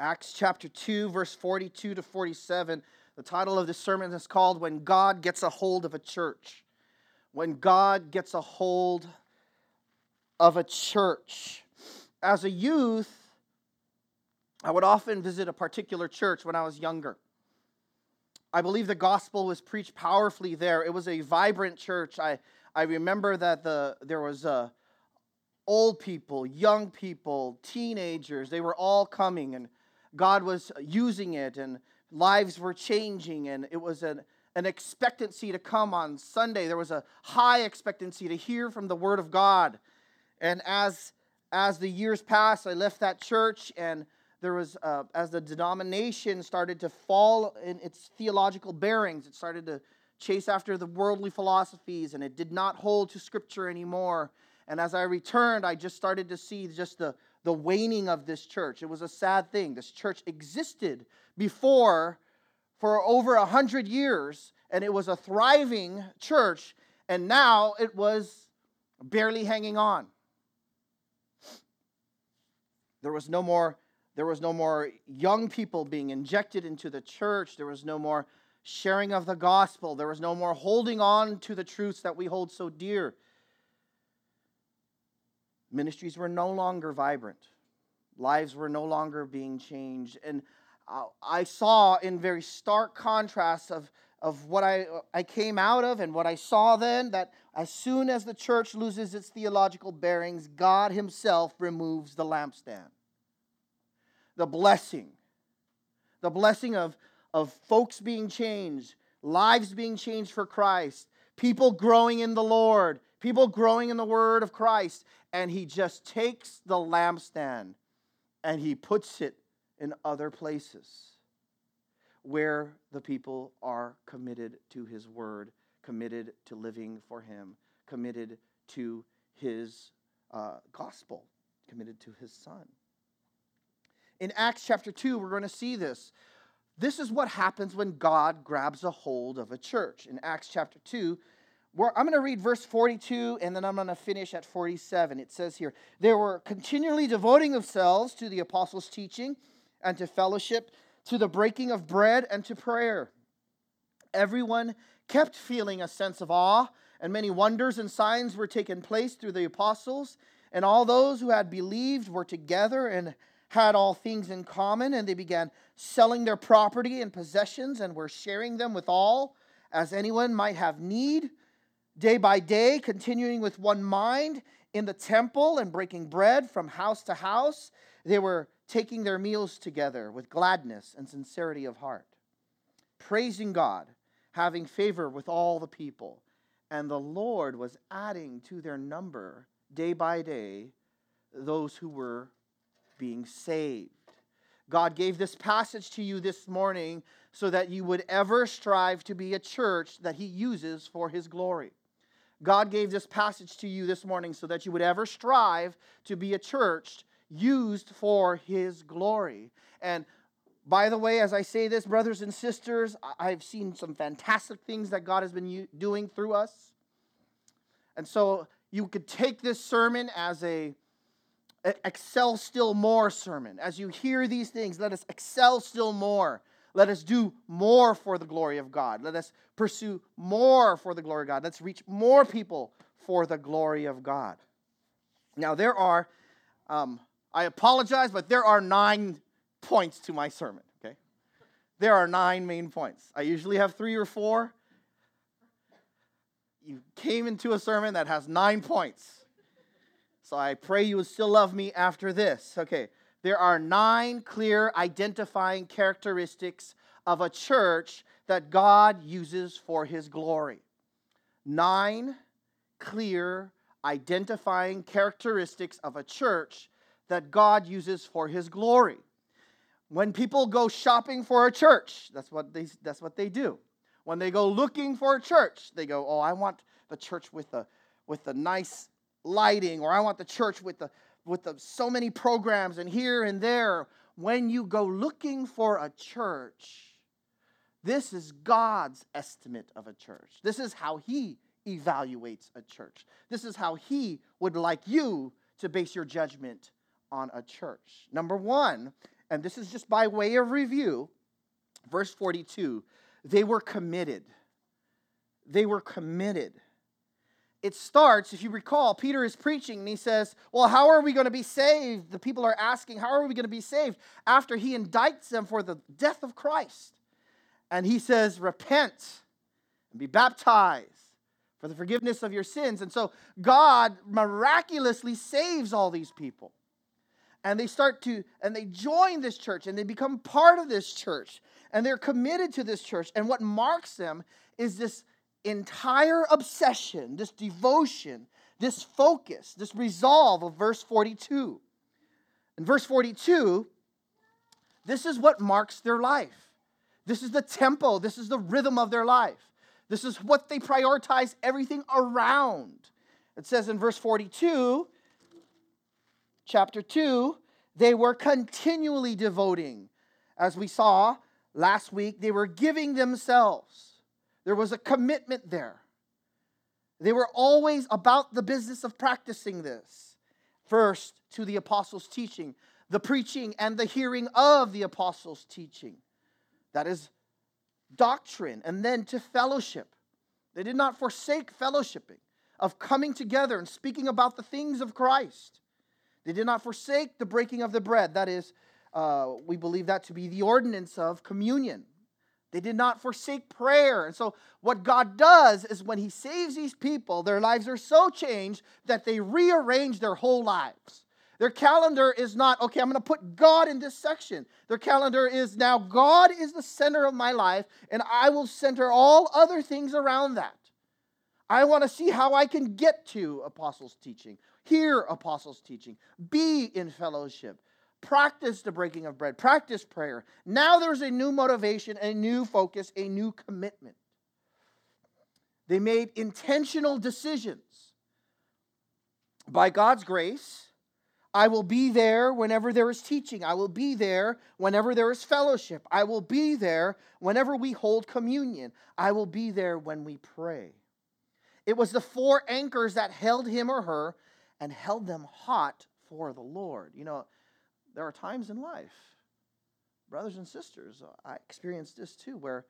Acts chapter 2, verse 42 to 47. The title of this sermon is called When God Gets a Hold of a Church. When God Gets a Hold of a Church. As a youth, I would often visit a particular church when I was younger. I believe the gospel was preached powerfully there. It was a vibrant church. I, I remember that the, there was a, old people, young people, teenagers, they were all coming and God was using it and lives were changing and it was an, an expectancy to come on Sunday. There was a high expectancy to hear from the word of God. And as as the years passed, I left that church and there was uh, as the denomination started to fall in its theological bearings, it started to chase after the worldly philosophies and it did not hold to scripture anymore and as I returned, I just started to see just the, the waning of this church. It was a sad thing. This church existed before for over a hundred years, and it was a thriving church, and now it was barely hanging on. There was no more there was no more young people being injected into the church. There was no more sharing of the gospel. There was no more holding on to the truths that we hold so dear. Ministries were no longer vibrant, lives were no longer being changed. And I saw in very stark contrast of, of what I, I came out of and what I saw then that as soon as the church loses its theological bearings, God Himself removes the lampstand. The blessing, the blessing of, of folks being changed, lives being changed for Christ, people growing in the Lord, people growing in the word of Christ, and he just takes the lampstand and he puts it in other places where the people are committed to his word, committed to living for him, committed to his uh, gospel, committed to his son. In Acts chapter 2, we're going to see this. This is what happens when God grabs a hold of a church. In Acts chapter 2, I'm going to read verse 42 and then I'm going to finish at 47. It says here, They were continually devoting themselves to the apostles' teaching and to fellowship, to the breaking of bread and to prayer. Everyone kept feeling a sense of awe, and many wonders and signs were taking place through the apostles. And all those who had believed were together and had all things in common, and they began selling their property and possessions and were sharing them with all, as anyone might have need day by day, continuing with one mind in the temple and breaking bread from house to house. They were taking their meals together with gladness and sincerity of heart, praising God, having favor with all the people. And the Lord was adding to their number day by day those who were being saved. God gave this passage to you this morning so that you would ever strive to be a church that He uses for His glory. God gave this passage to you this morning so that you would ever strive to be a church used for His glory. And by the way, as I say this, brothers and sisters, I've seen some fantastic things that God has been doing through us. And so you could take this sermon as a excel still more sermon. As you hear these things, let us excel still more. Let us do more for the glory of God. Let us pursue more for the glory of God. Let's reach more people for the glory of God. Now, there are, um, I apologize, but there are nine points to my sermon, okay? There are nine main points. I usually have three or four. You came into a sermon that has nine points. So I pray you will still love me after this. Okay, there are nine clear identifying characteristics of a church that God uses for his glory. Nine clear identifying characteristics of a church that God uses for his glory. When people go shopping for a church, that's what they, that's what they do. When they go looking for a church, they go, Oh, I want the church with the, with the nice lighting, or I want the church with the, with the, so many programs and here and there, when you go looking for a church, this is God's estimate of a church. This is how He evaluates a church. This is how He would like you to base your judgment on a church. Number one, and this is just by way of review, verse 42, they were committed. They were committed. It starts, if you recall, Peter is preaching and he says, Well, how are we going to be saved? The people are asking, How are we going to be saved? After he indicts them for the death of Christ. And he says, Repent and be baptized for the forgiveness of your sins. And so God miraculously saves all these people. And they start to, and they join this church and they become part of this church. And they're committed to this church. And what marks them is this entire obsession, this devotion, this focus, this resolve of verse 42. In verse 42, this is what marks their life. This is the tempo, this is the rhythm of their life. This is what they prioritize everything around. It says in verse 42, chapter 2, they were continually devoting. As we saw last week, they were giving themselves. There was a commitment there. They were always about the business of practicing this. First, to the apostles' teaching, the preaching and the hearing of the apostles' teaching. That is doctrine. And then to fellowship. They did not forsake fellowshipping, of coming together and speaking about the things of Christ. They did not forsake the breaking of the bread. That is, uh, we believe that to be the ordinance of communion. They did not forsake prayer. And so, what God does is when He saves these people, their lives are so changed that they rearrange their whole lives. Their calendar is not, okay, I'm going to put God in this section. Their calendar is now, God is the center of my life, and I will center all other things around that. I want to see how I can get to apostles' teaching, hear apostles' teaching, be in fellowship, practice the breaking of bread, practice prayer. Now there's a new motivation, a new focus, a new commitment. They made intentional decisions. By God's grace, I will be there whenever there is teaching. I will be there whenever there is fellowship. I will be there whenever we hold communion. I will be there when we pray. It was the four anchors that held him or her and held them hot for the Lord. You know, there are times in life, brothers and sisters, I experienced this too, where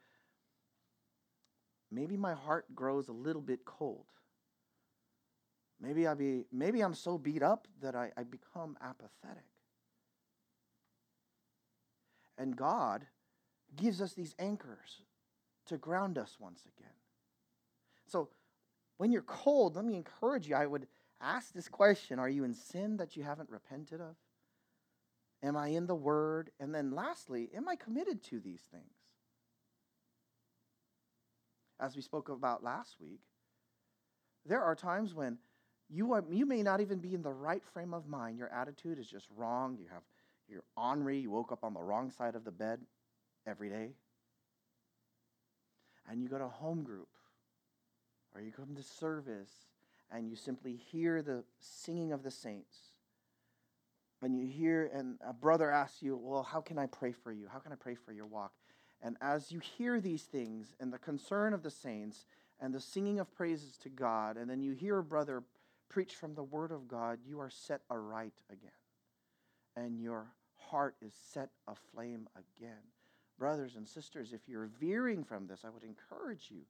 maybe my heart grows a little bit cold. Maybe I be maybe I'm so beat up that I, I become apathetic. And God gives us these anchors to ground us once again. So when you're cold, let me encourage you. I would ask this question Are you in sin that you haven't repented of? Am I in the Word? And then lastly, am I committed to these things? As we spoke about last week, there are times when you, are, you may not even be in the right frame of mind. Your attitude is just wrong. You have, you're ornery. You woke up on the wrong side of the bed every day. And you go to home group or you come to service and you simply hear the singing of the saints and you hear, and a brother asks you, Well, how can I pray for you? How can I pray for your walk? And as you hear these things and the concern of the saints and the singing of praises to God, and then you hear a brother preach from the Word of God, you are set aright again. And your heart is set aflame again. Brothers and sisters, if you're veering from this, I would encourage you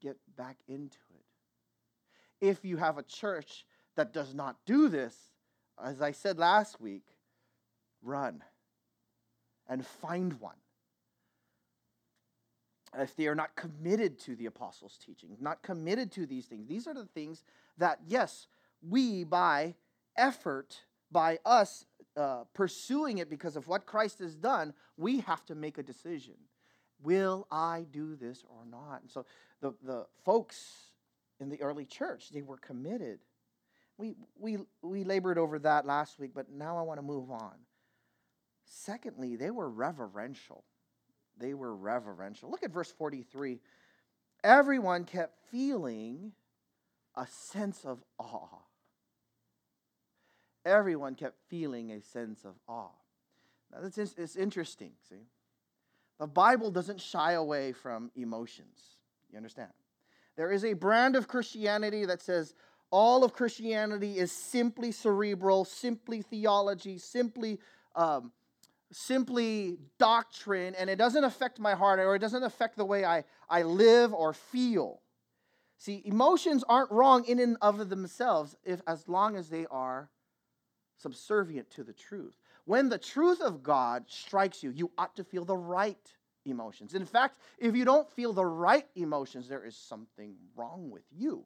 get back into it. If you have a church that does not do this, as I said last week, run and find one. If they are not committed to the apostles' teaching, not committed to these things, these are the things that, yes, we, by effort, by us uh, pursuing it because of what Christ has done, we have to make a decision. Will I do this or not? And so the, the folks in the early church, they were committed we, we, we labored over that last week, but now I want to move on. Secondly, they were reverential. They were reverential. Look at verse 43. Everyone kept feeling a sense of awe. Everyone kept feeling a sense of awe. Now, that's it's interesting, see? The Bible doesn't shy away from emotions. You understand? There is a brand of Christianity that says, all of Christianity is simply cerebral, simply theology, simply um, simply doctrine and it doesn't affect my heart or it doesn't affect the way I, I live or feel. See, emotions aren't wrong in and of themselves if as long as they are subservient to the truth. When the truth of God strikes you, you ought to feel the right emotions. In fact, if you don't feel the right emotions, there is something wrong with you.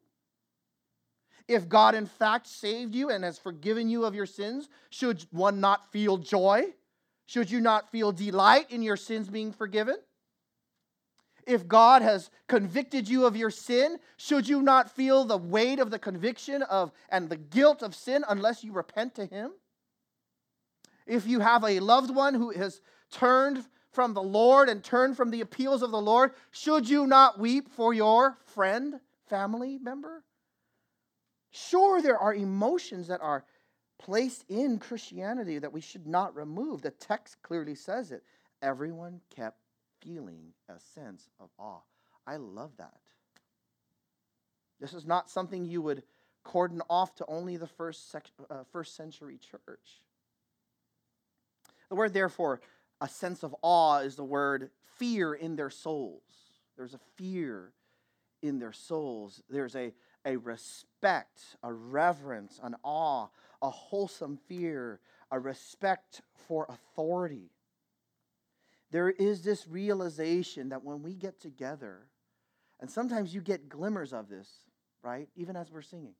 If God, in fact, saved you and has forgiven you of your sins, should one not feel joy? Should you not feel delight in your sins being forgiven? If God has convicted you of your sin, should you not feel the weight of the conviction of and the guilt of sin unless you repent to him? If you have a loved one who has turned from the Lord and turned from the appeals of the Lord, should you not weep for your friend, family member? Sure, there are emotions that are placed in Christianity that we should not remove. The text clearly says it. Everyone kept feeling a sense of awe. I love that. This is not something you would cordon off to only the first, sec- uh, first century church. The word, therefore, a sense of awe is the word fear in their souls. There's a fear in their souls. There's a a respect, a reverence, an awe, a wholesome fear, a respect for authority. There is this realization that when we get together, and sometimes you get glimmers of this, right? Even as we're singing.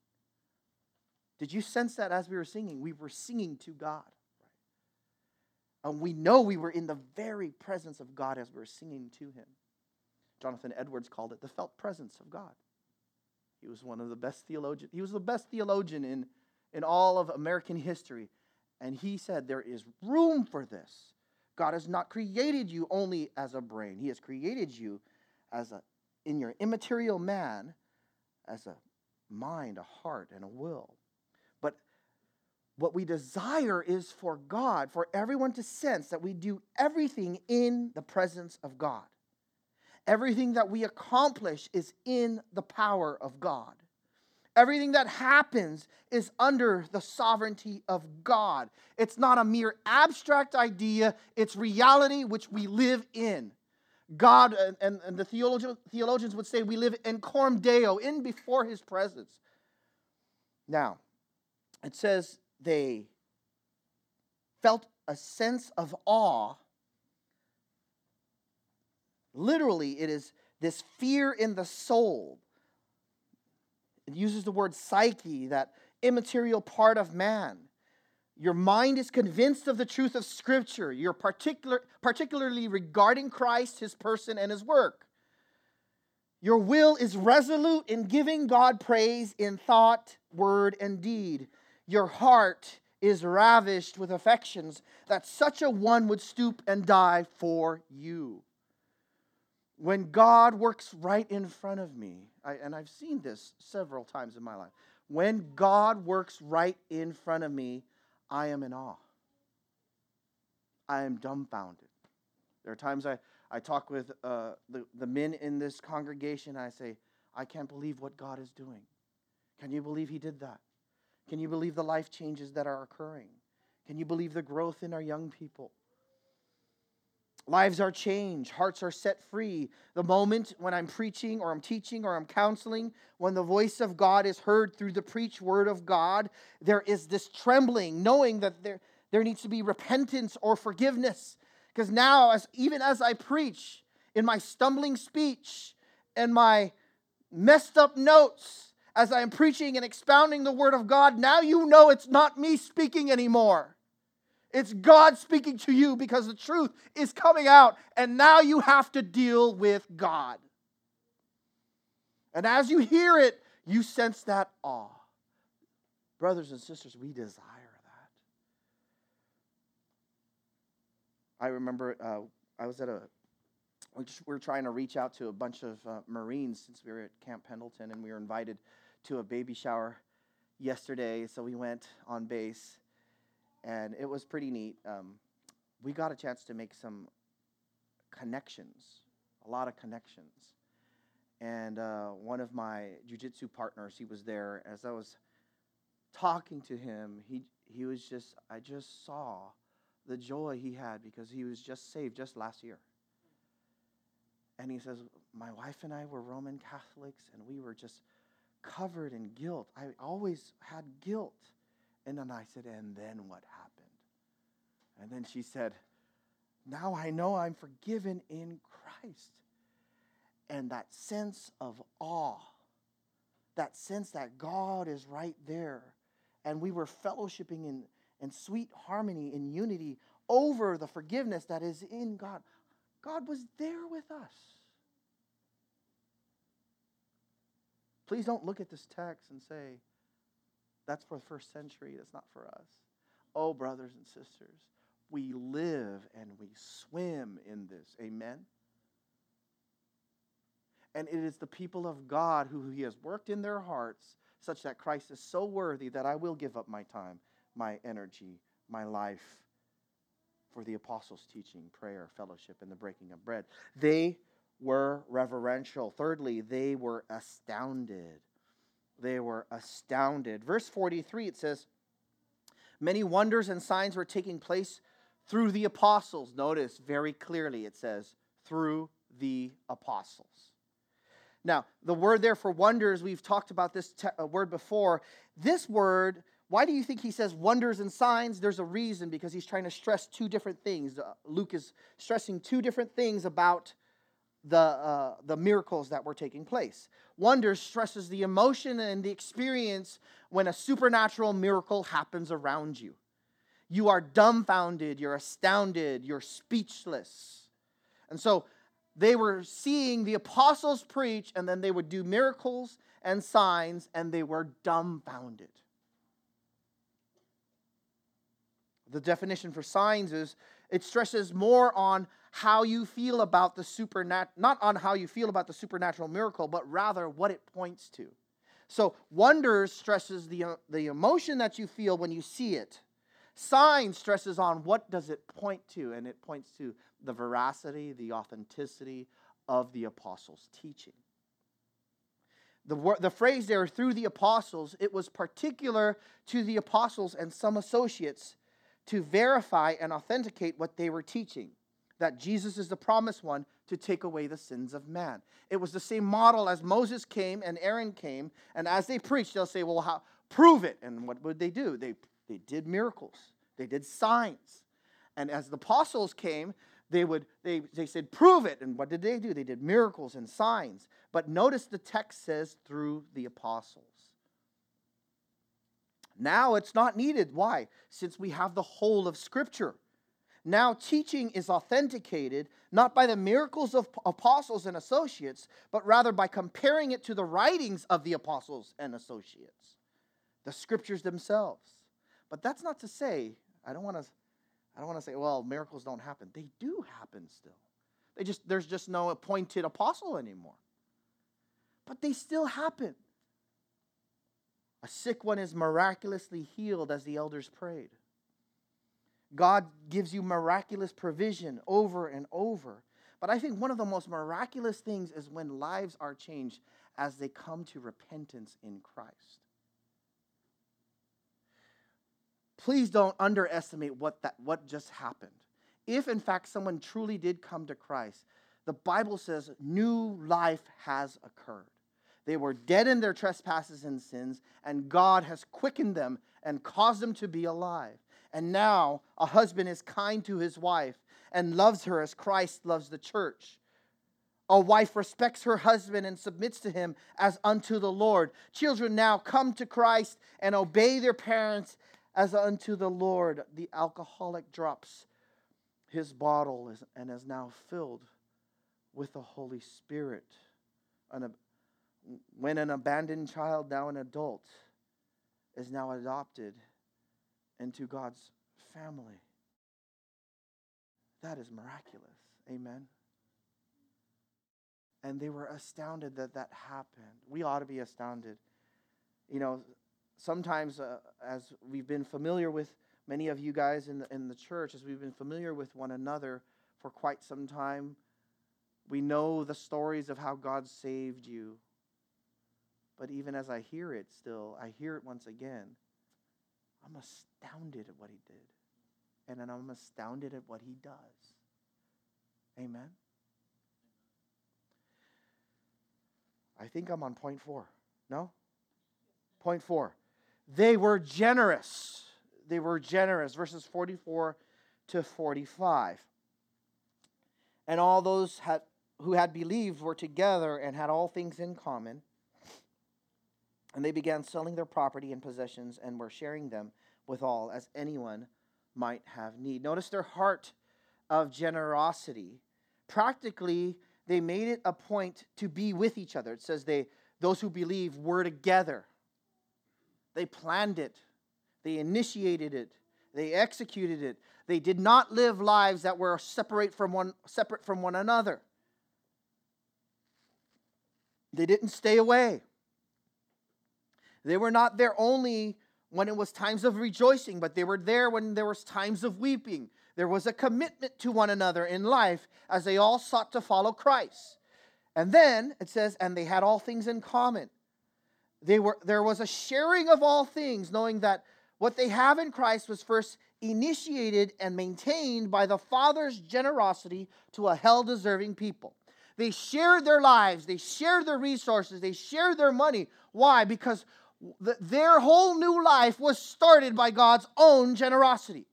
Did you sense that as we were singing? We were singing to God. Right? And we know we were in the very presence of God as we were singing to Him. Jonathan Edwards called it the felt presence of God. He was one of the best theologians. He was the best theologian in, in all of American history. And he said, There is room for this. God has not created you only as a brain, He has created you as a, in your immaterial man, as a mind, a heart, and a will. But what we desire is for God, for everyone to sense that we do everything in the presence of God. Everything that we accomplish is in the power of God. Everything that happens is under the sovereignty of God. It's not a mere abstract idea, it's reality which we live in. God, and, and the theologian, theologians would say we live in coram deo, in before his presence. Now, it says they felt a sense of awe Literally, it is this fear in the soul. It uses the word psyche, that immaterial part of man. Your mind is convinced of the truth of Scripture. You're particular, particularly regarding Christ, his person, and his work. Your will is resolute in giving God praise in thought, word, and deed. Your heart is ravished with affections that such a one would stoop and die for you when God works right in front of me, I, and I've seen this several times in my life, when God works right in front of me, I am in awe. I am dumbfounded. There are times I, I talk with uh, the, the men in this congregation, I say, I can't believe what God is doing. Can you believe He did that? Can you believe the life changes that are occurring? Can you believe the growth in our young people? Lives are changed, hearts are set free. The moment when I'm preaching or I'm teaching or I'm counseling, when the voice of God is heard through the preached word of God, there is this trembling, knowing that there, there needs to be repentance or forgiveness. Because now, as even as I preach in my stumbling speech and my messed up notes, as I am preaching and expounding the word of God, now you know it's not me speaking anymore. It's God speaking to you because the truth is coming out, and now you have to deal with God. And as you hear it, you sense that awe. Brothers and sisters, we desire that. I remember uh, I was at a, we were trying to reach out to a bunch of uh, Marines since we were at Camp Pendleton, and we were invited to a baby shower yesterday, so we went on base and it was pretty neat. Um, we got a chance to make some connections, a lot of connections. And uh, one of my jujitsu partners, he was there. As I was talking to him, he he was just I just saw the joy he had because he was just saved just last year. And he says, My wife and I were Roman Catholics, and we were just covered in guilt. I always had guilt. And then I said, And then what happened? And then she said, Now I know I'm forgiven in Christ. And that sense of awe, that sense that God is right there, and we were fellowshipping in, in sweet harmony, in unity over the forgiveness that is in God. God was there with us. Please don't look at this text and say, that's for the first century, that's not for us. Oh, brothers and sisters, we live and we swim in this. Amen? And it is the people of God who He has worked in their hearts such that Christ is so worthy that I will give up my time, my energy, my life for the apostles' teaching, prayer, fellowship, and the breaking of bread. They were reverential. Thirdly, they were astounded. They were astounded. Verse 43, it says, Many wonders and signs were taking place through the apostles. Notice very clearly it says, through the apostles. Now, the word there for wonders, we've talked about this te- uh, word before. This word, why do you think he says wonders and signs? There's a reason because he's trying to stress two different things. Uh, Luke is stressing two different things about the, uh, the miracles that were taking place. Wonder stresses the emotion and the experience when a supernatural miracle happens around you. You are dumbfounded, you're astounded, you're speechless. And so they were seeing the apostles preach, and then they would do miracles and signs, and they were dumbfounded. The definition for signs is it stresses more on how you feel about the supernatural, not on how you feel about the supernatural miracle, but rather what it points to. So, wonders stresses the, the emotion that you feel when you see it. Sign stresses on what does it point to, and it points to the veracity, the authenticity of the apostles' teaching. The, the phrase there, through the apostles, it was particular to the apostles and some associates to verify and authenticate what they were teaching that Jesus is the promised one to take away the sins of man. It was the same model as Moses came and Aaron came, and as they preached, they'll say, Well, how, prove it. And what would they do? They, they did miracles, they did signs. And as the apostles came, they would they, they said prove it and what did they do they did miracles and signs but notice the text says through the apostles now it's not needed why since we have the whole of scripture now, teaching is authenticated not by the miracles of apostles and associates, but rather by comparing it to the writings of the apostles and associates, the scriptures themselves. But that's not to say, I don't want to. I don't want to say, well, miracles don't happen. They do happen still. They just there's just no appointed apostle anymore. But they still happen. A sick one is miraculously healed as the elders prayed. God gives you miraculous provision over and over. But I think one of the most miraculous things is when lives are changed as they come to repentance in Christ. Please don't underestimate what, that, what just happened. If, in fact, someone truly did come to Christ, the Bible says new life has occurred. They were dead in their trespasses and sins, and God has quickened them and caused them to be alive. And now a husband is kind to his wife and loves her as Christ loves the church. A wife respects her husband and submits to him as unto the Lord. Children now come to Christ and obey their parents as unto the Lord. The alcoholic drops his bottle and is now filled with the Holy Spirit. When an abandoned child, now an adult, is now adopted into God's family. That is miraculous. Amen. And they were astounded that that happened. We ought to be astounded. You know, sometimes uh, as we've been familiar with many of you guys in the, in the church, as we've been familiar with one another for quite some time, we know the stories of how God saved you. But even as I hear it still, I hear it once again. I'm astounded at what he did. and I'm astounded at what he does. Amen. I think I'm on point four. No? Point four. They were generous. They were generous. Verses 44 to 45. And all those had, who had believed were together and had all things in common. And they began selling their property and possessions and were sharing them with all, as anyone might have need. Notice their heart of generosity. Practically, they made it a point to be with each other. It says they those who believe were together. They planned it. They initiated it. They executed it. They did not live lives that were separate from one separate from one another. They didn't stay away. They were not there only when it was times of rejoicing, but they were there when there was times of weeping. There was a commitment to one another in life as they all sought to follow Christ. And then it says, and they had all things in common. They were, there was a sharing of all things, knowing that what they have in Christ was first initiated and maintained by the Father's generosity to a hell deserving people. They shared their lives, they shared their resources, they shared their money. Why? Because their whole new life was started by God's own generosity.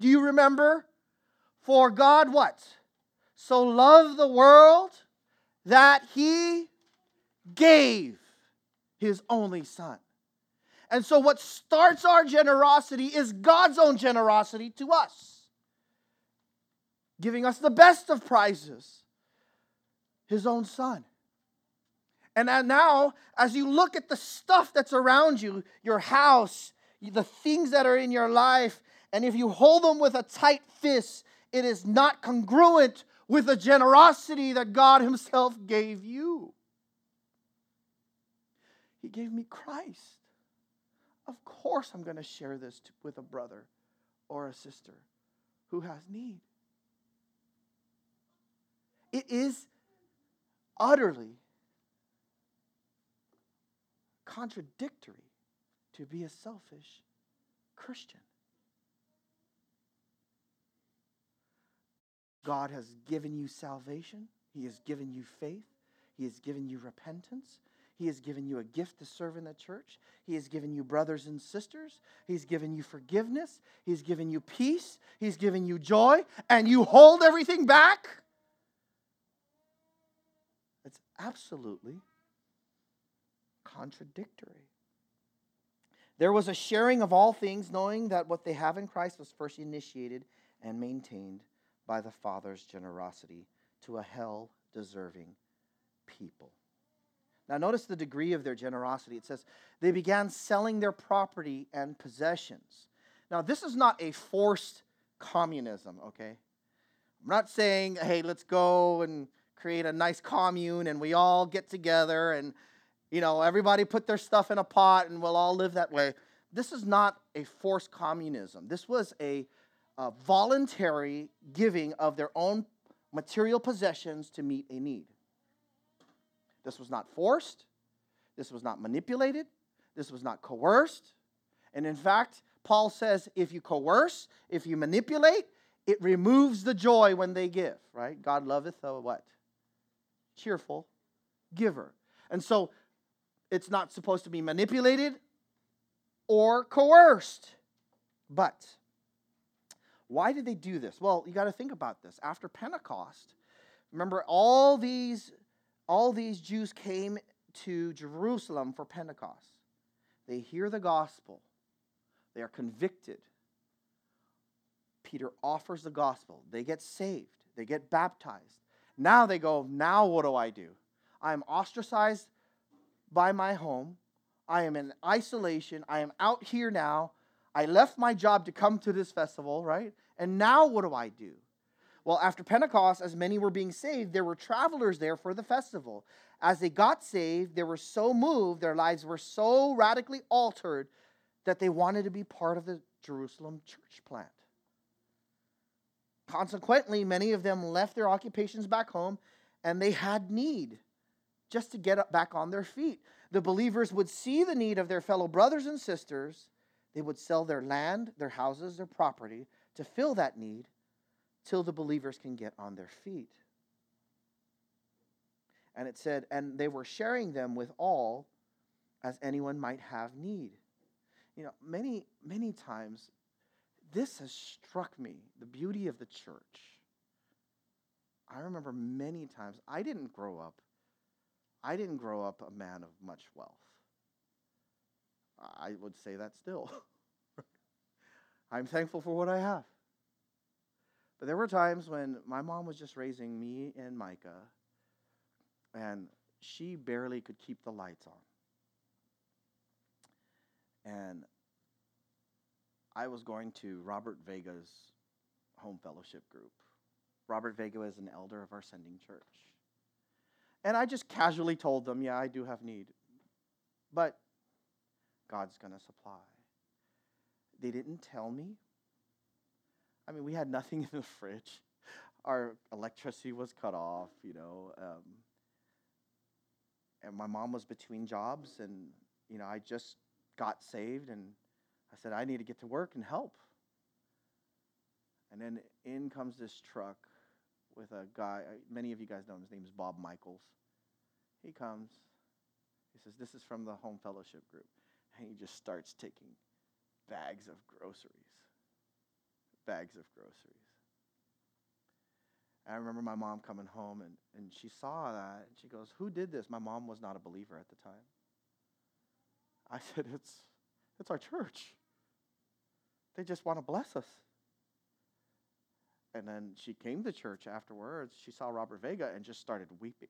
Do you remember? For God, what? So loved the world that he gave his only son. And so, what starts our generosity is God's own generosity to us, giving us the best of prizes, his own son. And now, as you look at the stuff that's around you, your house, the things that are in your life, and if you hold them with a tight fist, it is not congruent with the generosity that God Himself gave you. He gave me Christ. Of course, I'm going to share this with a brother or a sister who has need. It is utterly contradictory to be a selfish Christian. God has given you salvation, He has given you faith, He has given you repentance. He has given you a gift to serve in the church. He has given you brothers and sisters. He's given you forgiveness. He's given you peace. He's given you joy. And you hold everything back? It's absolutely contradictory. There was a sharing of all things, knowing that what they have in Christ was first initiated and maintained by the Father's generosity to a hell deserving people. Now, notice the degree of their generosity. It says they began selling their property and possessions. Now, this is not a forced communism, okay? I'm not saying, hey, let's go and create a nice commune and we all get together and you know, everybody put their stuff in a pot and we'll all live that way. This is not a forced communism. This was a, a voluntary giving of their own material possessions to meet a need. This was not forced. This was not manipulated. This was not coerced. And in fact, Paul says if you coerce, if you manipulate, it removes the joy when they give, right? God loveth a what? Cheerful giver. And so it's not supposed to be manipulated or coerced. But why did they do this? Well, you got to think about this. After Pentecost, remember all these all these Jews came to Jerusalem for Pentecost. They hear the gospel. They are convicted. Peter offers the gospel. They get saved. They get baptized. Now they go, now what do I do? I'm ostracized by my home. I am in isolation. I am out here now. I left my job to come to this festival, right? And now what do I do? Well, after Pentecost, as many were being saved, there were travelers there for the festival. As they got saved, they were so moved, their lives were so radically altered that they wanted to be part of the Jerusalem church plant. Consequently, many of them left their occupations back home and they had need just to get back on their feet. The believers would see the need of their fellow brothers and sisters, They would sell their land, their houses, their property to fill that need till the believers can get on their feet. And it said, and they were sharing them with all as anyone might have need. You know, many, many times this has struck me the beauty of the church. I remember many times, I didn't grow up, I didn't grow up a man of much wealth. I would say that still. I'm thankful for what I have. But there were times when my mom was just raising me and Micah, and she barely could keep the lights on. And I was going to Robert Vega's home fellowship group. Robert Vega is an elder of our sending church. And I just casually told them, yeah, I do have need. But God's going to supply. They didn't tell me. I mean, we had nothing in the fridge. Our electricity was cut off, you know. Um, and my mom was between jobs, and, you know, I just got saved, and I said, I need to get to work and help. And then in comes this truck with a guy, uh, many of you guys know him, his name is Bob Michaels. He comes, he says, This is from the home fellowship group. And he just starts taking bags of groceries. Bags of groceries. I remember my mom coming home and, and she saw that and she goes, Who did this? My mom was not a believer at the time. I said, It's it's our church. They just want to bless us. And then she came to church afterwards. She saw Robert Vega and just started weeping.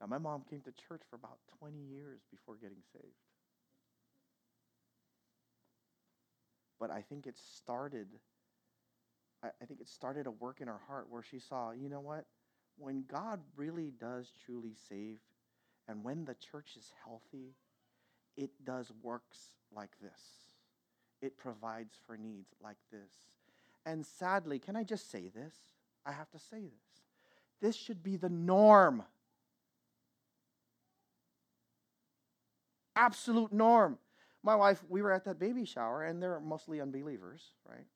Now, my mom came to church for about 20 years before getting saved. But I think it started, I, think it started a work in her heart where she saw, you know what? When God really does truly save, and when the church is healthy, it does works like this. It provides for needs like this. And sadly, can I just say this? I have to say this. This should be the norm. absolute norm. My wife, we were at that baby shower, and they're mostly unbelievers, right?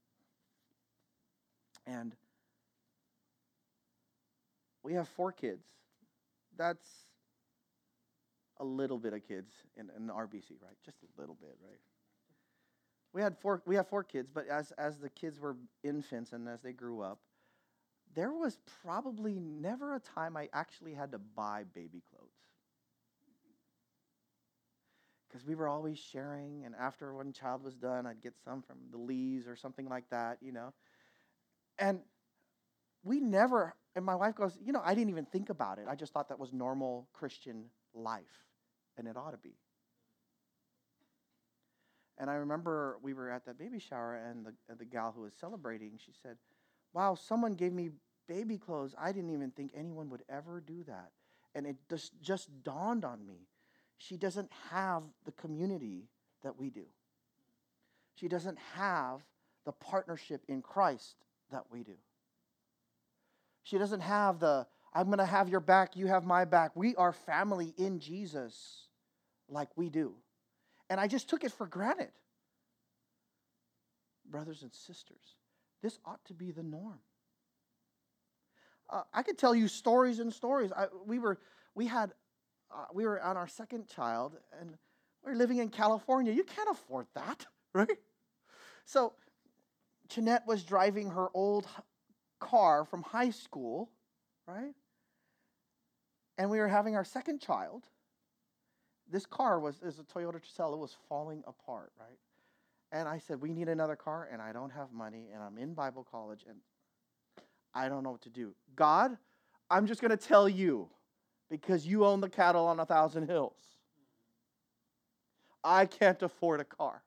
And we have four kids. That's a little bit of kids in, in RBC, right? Just a little bit, right? We had four. We have four kids, but as as the kids were infants and as they grew up, there was probably never a time I actually had to buy baby clothes because we were always sharing. And after one child was done, I'd get some from the Lees or something like that, you know. And we never, and my wife goes, you know, I didn't even think about it. I just thought that was normal Christian life, and it ought to be. And I remember we were at that baby shower, and the, the gal who was celebrating, she said, Wow, someone gave me baby clothes. I didn't even think anyone would ever do that. And it just, just dawned on me she doesn't have the community that we do. She doesn't have the partnership in Christ that we do. She doesn't have the, I'm going to have your back, you have my back. We are family in Jesus like we do. And I just took it for granted. Brothers and sisters, this ought to be the norm. Uh, I could tell you stories and stories. I, we were, we had uh, we were on our second child, and we are living in California. You can't afford that, right? So Jeanette was driving her old car from high school, right? And we were having our second child. This car was is a Toyota Tercel. It was falling apart, right? And I said, "We need another car, and I don't have money, and I'm in Bible college, and I don't know what to do." God, I'm just going to tell you because you own the cattle on a thousand hills. I can't afford a car.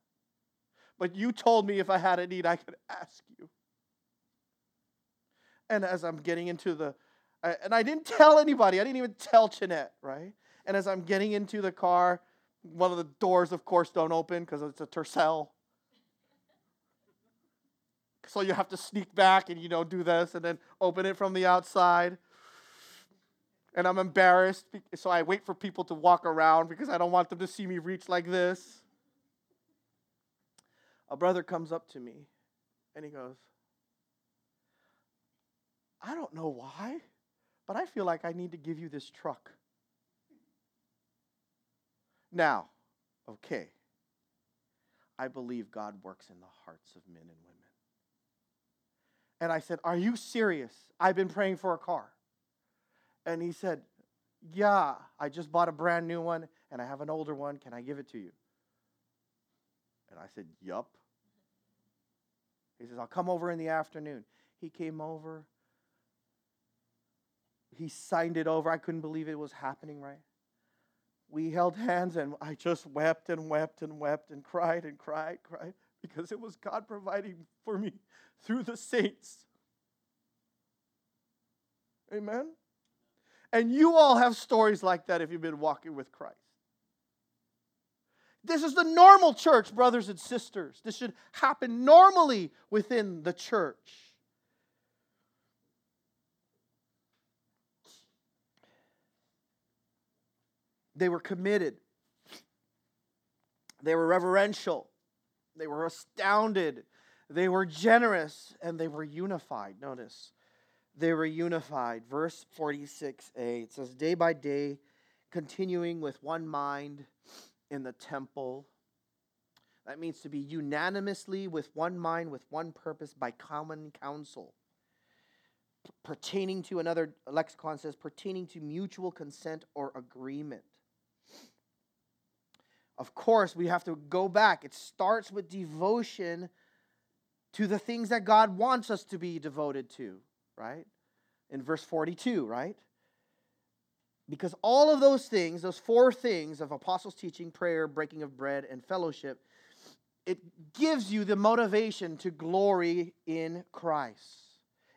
But you told me if I had a need, I could ask you. And as I'm getting into the, and I didn't tell anybody, I didn't even tell Jeanette, right? And as I'm getting into the car, one of the doors, of course, don't open because it's a Tercel. So you have to sneak back and, you know, do this and then open it from the outside and I'm embarrassed. So I wait for people to walk around because I don't want them to see me reach like this. a brother comes up to me and he goes, I don't know why, but I feel like I need to give you this truck. Now, okay, I believe God works in the hearts of men and women. And I said, Are you serious? I've been praying for a car. And he said, Yeah, I just bought a brand new one and I have an older one. Can I give it to you? And I said, Yup. He says, I'll come over in the afternoon. He came over. He signed it over. I couldn't believe it was happening, right? We held hands and I just wept and wept and wept and cried and cried, cried because it was God providing for me through the saints. Amen? And you all have stories like that if you've been walking with Christ. This is the normal church, brothers and sisters. This should happen normally within the church. They were committed, they were reverential, they were astounded, they were generous, and they were unified. Notice, they were unified. Verse 46a, it says, Day by day, continuing with one mind in the temple. That means to be unanimously with one mind, with one purpose, by common counsel. Pertaining to another lexicon says, pertaining to mutual consent or agreement. Of course, we have to go back. It starts with devotion to the things that God wants us to be devoted to, right? In verse 42, right? Because all of those things, those four things of apostles' teaching, prayer, breaking of bread, and fellowship, it gives you the motivation to glory in Christ.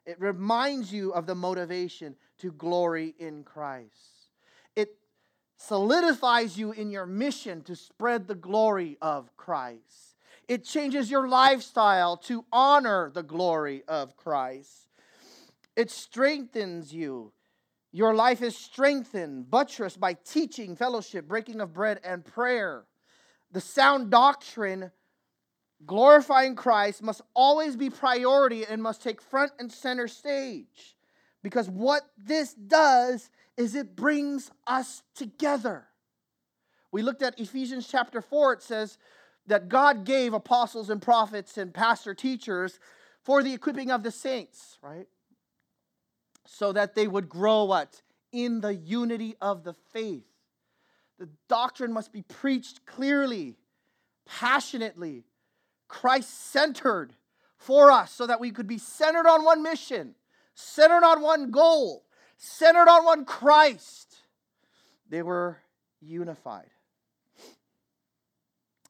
It reminds you of the motivation to glory in Christ. It solidifies you in your mission to spread the glory of Christ. It changes your lifestyle to honor the glory of Christ. It strengthens you your life is strengthened, buttressed by teaching, fellowship, breaking of bread, and prayer. The sound doctrine glorifying Christ must always be priority and must take front and center stage. Because what this does is it brings us together. We looked at Ephesians chapter 4, it says that God gave apostles and prophets and pastor teachers for the equipping of the saints, right? so that they would grow what? In the unity of the faith. The doctrine must be preached clearly, passionately, Christ centered for us so that we could be centered on one mission, centered on one goal, centered on one Christ. They were unified.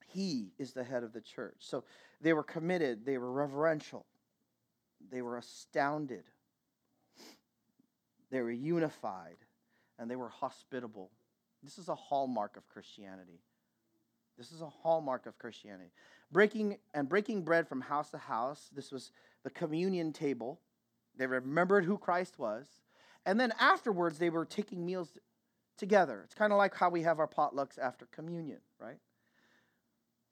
He is the head of the church. So they were committed, they were reverential, they were astounded they were unified, and they were hospitable. This is a hallmark of Christianity. This is a hallmark of Christianity. Breaking and breaking bread from house to house. This was the communion table. They remembered who Christ was. And then afterwards, they were taking meals together. It's kind of like how we have our potlucks after communion, right?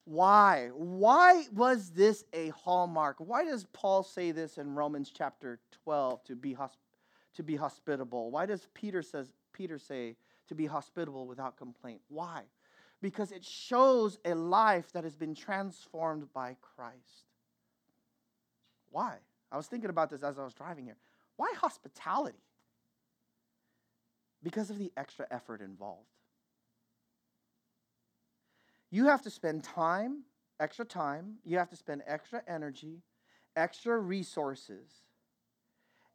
Why? Why was this a hallmark? Why does Paul say this in Romans chapter 12 to be hospitable? to be hospitable? Why does Peter says Peter say to be hospitable without complaint? Why? Because it shows a life that has been transformed by Christ. Why? I was thinking about this as I was driving here. Why hospitality? Because of the extra effort involved. You have to spend time, extra time, you have to spend extra energy, extra resources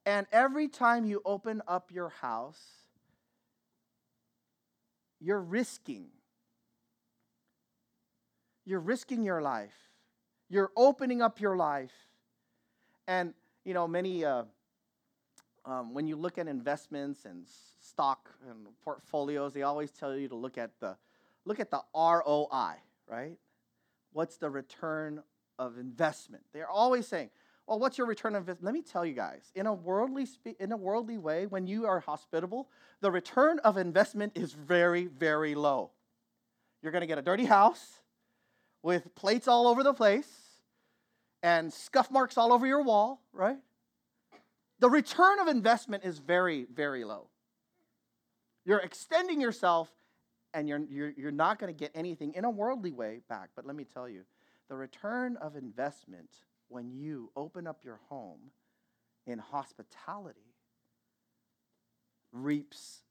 and every time you open up your house, you're risking. You're risking your life. You're opening up your life. And, you know, many, uh, um, when you look at investments and stock and portfolios, they always tell you to look at the, look at the ROI, right? What's the return of investment? They're always saying, well, what's your return on investment? Let me tell you guys, in a worldly spe- in a worldly way, when you are hospitable, the return of investment is very, very low. You're going to get a dirty house with plates all over the place. And scuff marks all over your wall, right? The return of investment is very, very low. You're extending yourself and you're, you're, you're not going to get anything in a worldly way back. But let me tell you, the return of investment when you open up your home in hospitality reaps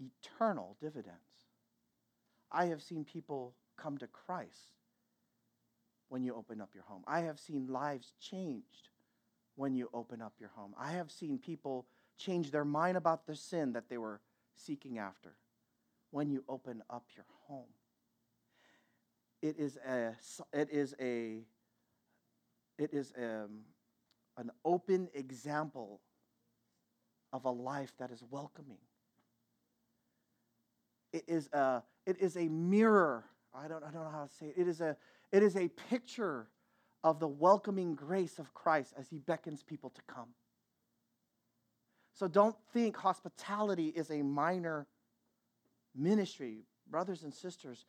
eternal dividends. I have seen people come to Christ when you open up your home. I have seen lives changed when you open up your home. I have seen people change their mind about the sin that they were seeking after when you open up your home. It is a, it is a, it is a, um, an open example of a life that is welcoming. It is a, it is a mirror. I don't, I don't know how to say it. It is a, it is a picture of the welcoming grace of Christ as he beckons people to come. So don't think hospitality is a minor ministry. Brothers and sisters,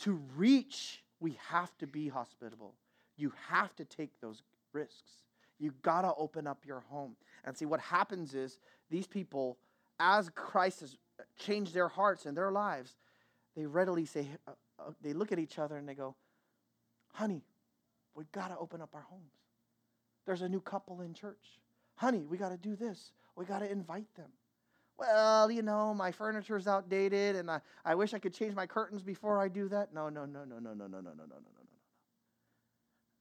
to reach, we have to be hospitable. You have to take those risks. You got to open up your home. And see, what happens is these people, as Christ has changed their hearts and their lives, they readily say, uh, uh, uh, they look at each other and they go, honey, we've got to open up our homes. There's a new couple in church. Honey, we got to do this. We got to invite them. Well, you know, my furniture's outdated and I, I wish I could change my curtains before I do that. No, no, no, no, no, no, no, no, no, no, no, no, no, no, no.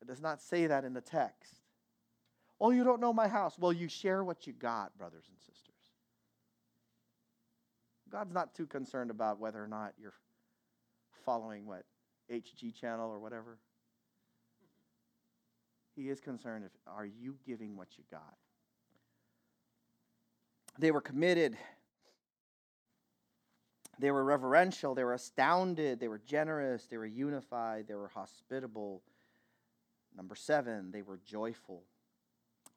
It does not say that in the text. Oh, you don't know my house. Well, you share what you got, brothers and sisters. God's not too concerned about whether or not you're following what HG channel or whatever. He is concerned if are you giving what you got? They were committed. They were reverential. They were astounded. They were generous. They were unified. They were hospitable. Number seven, they were joyful.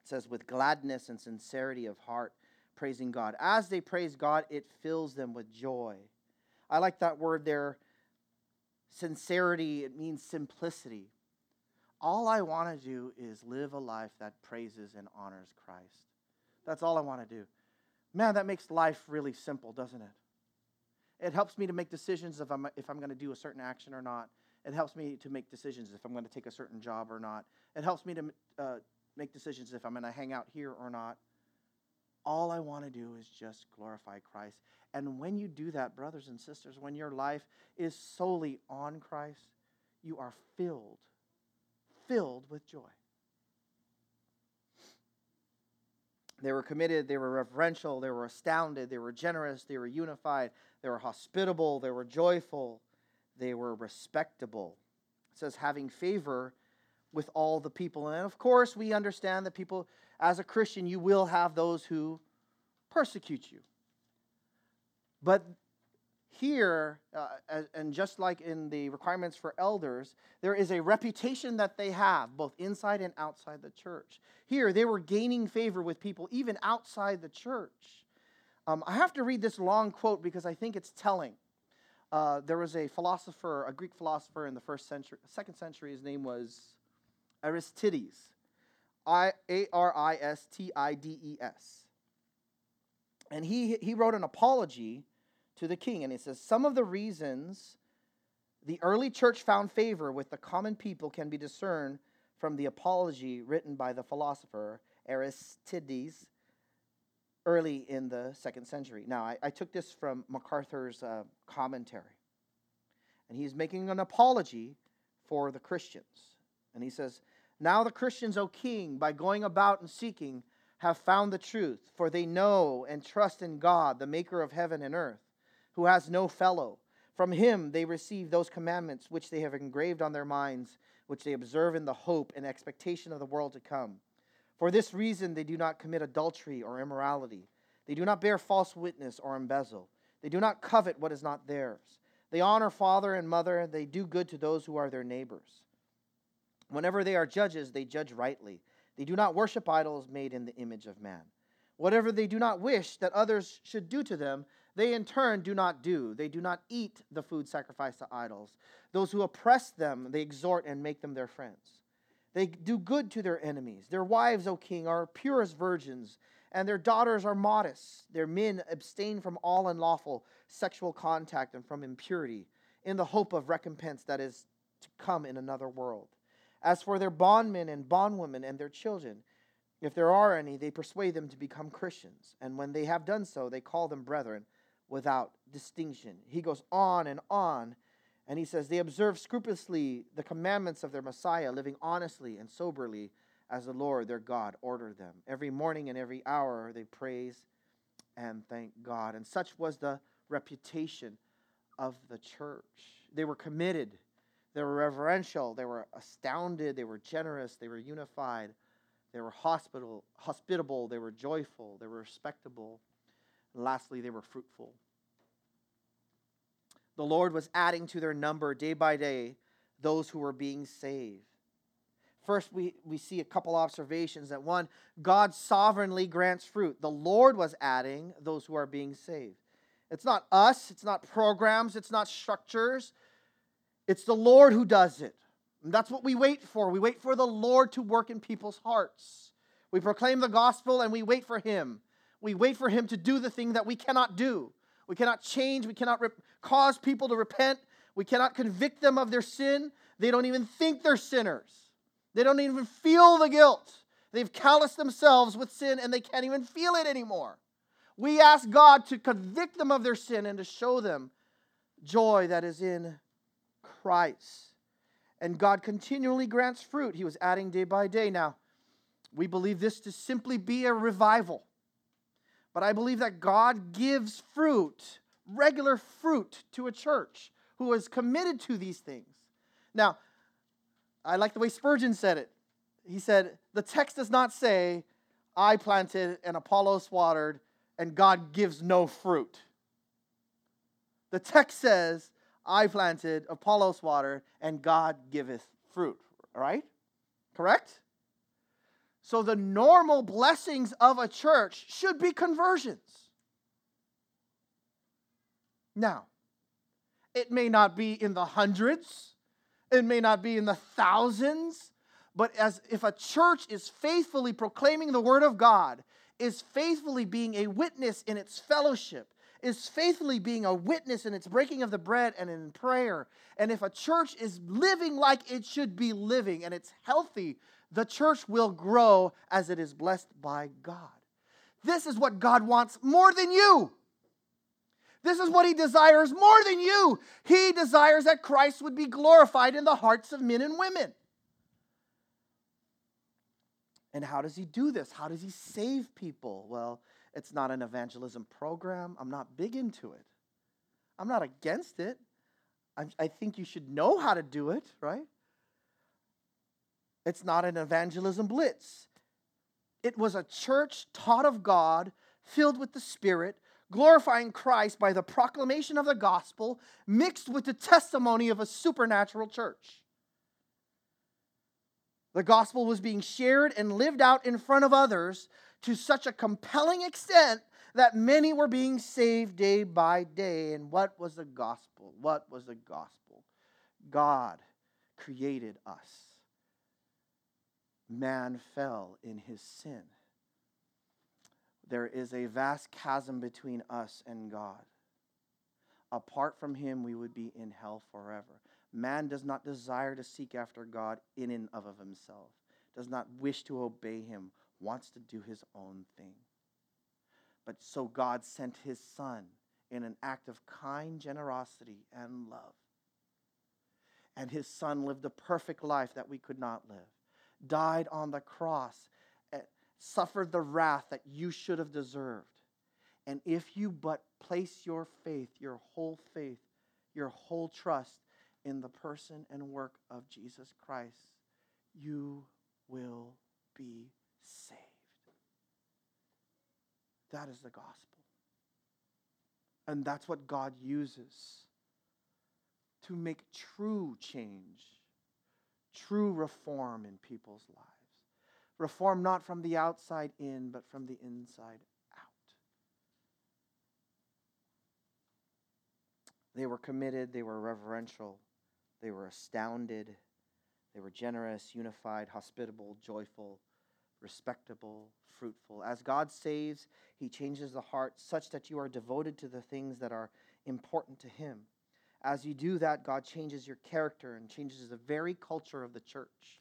It says, with gladness and sincerity of heart, praising God. As they praise God, it fills them with joy. I like that word there, sincerity. It means simplicity. All I want to do is live a life that praises and honors Christ. That's all I want to do. Man, that makes life really simple, doesn't it? It helps me to make decisions if I'm, if I'm going to do a certain action or not. It helps me to make decisions if I'm going to take a certain job or not. It helps me to uh, make decisions if I'm going to hang out here or not. All I want to do is just glorify Christ. And when you do that, brothers and sisters, when your life is solely on Christ, you are filled, filled with joy. They were committed, they were reverential, they were astounded, they were generous, they were unified, they were hospitable, they were joyful, they were respectable. It says, having favor with all the people. And of course, we understand that people, as a Christian, you will have those who persecute you. But here, uh, and just like in the requirements for elders, there is a reputation that they have, both inside and outside the church. Here, they were gaining favor with people even outside the church. Um, I have to read this long quote because I think it's telling. Uh, there was a philosopher, a Greek philosopher in the first century, second century. His name was Aristides, I A R I S T I D E S, and he he wrote an apology to the king, and he says some of the reasons the early church found favor with the common people can be discerned from the apology written by the philosopher Aristides early in the second century. Now, I, I took this from MacArthur's uh, commentary. And he's making an apology for the Christians. And he says, Now the Christians, O king, by going about and seeking, have found the truth, for they know and trust in God, the maker of heaven and earth, who has no fellow. From him they receive those commandments which they have engraved on their minds, which they observe in the hope and expectation of the world to come for this reason, they do not commit adultery or immorality. They do not bear false witness or embezzle. They do not covet what is not theirs. They honor father and mother. They do good to those who are their neighbors. Whenever they are judges, they judge rightly. They do not worship idols made in the image of man. Whatever they do not wish that others should do to them, They in turn do not do. They do not eat the food sacrificed to idols. Those who oppress them, they exhort and make them their friends. They do good to their enemies. Their wives, O king, are pure as virgins, and their daughters are modest. Their men abstain from all unlawful sexual contact and from impurity, in the hope of recompense that is to come in another world. As for their bondmen and bondwomen and their children, if there are any, they persuade them to become Christians. And when they have done so, they call them brethren without distinction. He goes on and on, and he says, They observe scrupulously the commandments of their Messiah, living honestly and soberly as the Lord their God ordered them. Every morning and every hour they praise and thank God. And such was the reputation of the church. They were committed, they were reverential, they were astounded, they were generous, they were unified, they were hospitable, hospitable, they were joyful, they were respectable. And lastly, they were fruitful. The Lord was adding to their number day by day those who were being saved. First, we, we see a couple observations that one, God sovereignly grants fruit. The Lord was adding those who are being saved. It's not us, it's not programs, it's not structures. It's the Lord who does it. And that's what we wait for. We wait for the Lord to work in people's hearts. We proclaim the gospel and we wait for Him. We wait for Him to do the thing that we cannot do. We cannot change. We cannot cause people to repent. We cannot convict them of their sin. They don't even think they're sinners. They don't even feel the guilt. They've calloused themselves with sin and they can't even feel it anymore. We ask God to convict them of their sin and to show them joy that is in Christ. And God continually grants fruit. He was adding day by day. Now, we believe this to simply be a revival. But I believe that God gives fruit, regular fruit, to a church who is committed to these things. Now, I like the way Spurgeon said it. He said, The text does not say, I planted and Apollos watered, and God gives no fruit. The text says, I planted, Apollos watered, and God giveth fruit. Right? Correct? So the normal blessings of a church should be conversions. Now, it may not be in the hundreds, it may not be in the thousands, but as if a church is faithfully proclaiming the word of God, is faithfully being a witness in its fellowship, is faithfully being a witness in its breaking of the bread and in prayer. And if a church is living like it should be living and it's healthy, the church will grow as it is blessed by God. This is what God wants more than you. This is what he desires more than you. He desires that Christ would be glorified in the hearts of men and women. And how does he do this? How does he save people? Well, it's not an evangelism program. I'm not big into it. I'm not against it. I, I think you should know how to do it, right? It's not an evangelism blitz. It was a church taught of God, filled with the Spirit, glorifying Christ by the proclamation of the gospel, mixed with the testimony of a supernatural church. The gospel was being shared and lived out in front of others to such a compelling extent that many were being saved day by day. And what was the gospel? What was the gospel? God created us. Man fell in his sin. There is a vast chasm between us and God. Apart from him, we would be in hell forever. Man does not desire to seek after God in and of himself, does not wish to obey him, wants to do his own thing. But so God sent his son in an act of kind generosity and love. And his son lived a perfect life that we could not live, died on the cross, eh, suffered the wrath that you should have deserved. And if you but place your faith, your whole faith, your whole trust in the person and work of Jesus Christ, you will be saved. That is the gospel. And that's what God uses to make true change, true reform in people's lives. Reform not from the outside in, but from the inside out. They were committed, they were reverential, they were astounded, they were generous, unified, hospitable, joyful, respectable, fruitful. As God saves, He changes the heart such that you are devoted to the things that are important to Him. As you do that, God changes your character and changes the very culture of the church.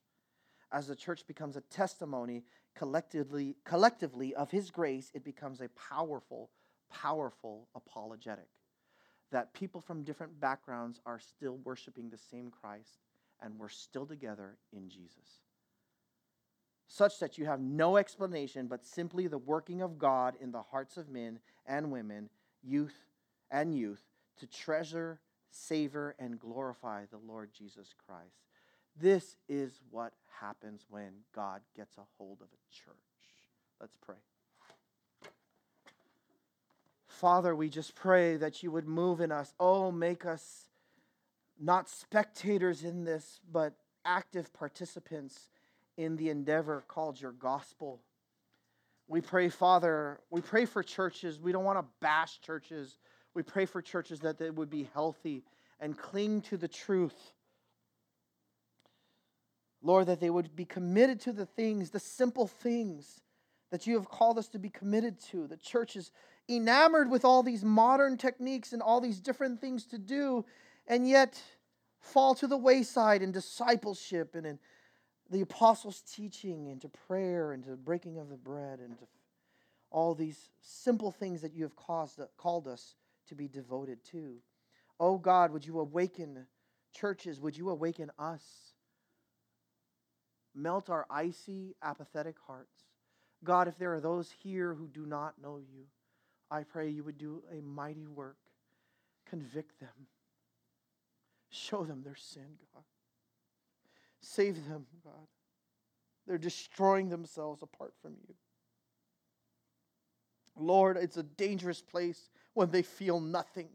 As the church becomes a testimony collectively, collectively of His grace, it becomes a powerful, powerful apologetic. That people from different backgrounds are still worshiping the same Christ and we're still together in Jesus such that you have no explanation but simply the working of God in the hearts of men and women, youth and youth, to treasure, savor, and glorify the Lord Jesus Christ. This is what happens when God gets a hold of a church. Let's pray. Father, we just pray that you would move in us. Oh, make us not spectators in this, but active participants in the endeavor called your gospel. We pray, Father, we pray for churches. We don't want to bash churches. We pray for churches that they would be healthy and cling to the truth. Lord, that they would be committed to the things, the simple things that you have called us to be committed to. The church is enamored with all these modern techniques and all these different things to do, and yet fall to the wayside in discipleship and in the apostles' teaching, into prayer, into breaking of the bread, and to all these simple things that you have caused, called us to be devoted to. Oh God, would you awaken churches? Would you awaken us? Melt our icy, apathetic hearts. God, if there are those here who do not know you, I pray you would do a mighty work. Convict them. Show them their sin, God. Save them, God. They're destroying themselves apart from you. Lord, it's a dangerous place when they feel nothing,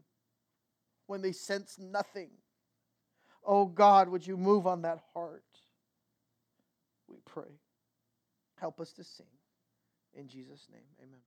when they sense nothing. Oh God, would you move on that heart? We pray. Help us to sing. In Jesus' name, amen.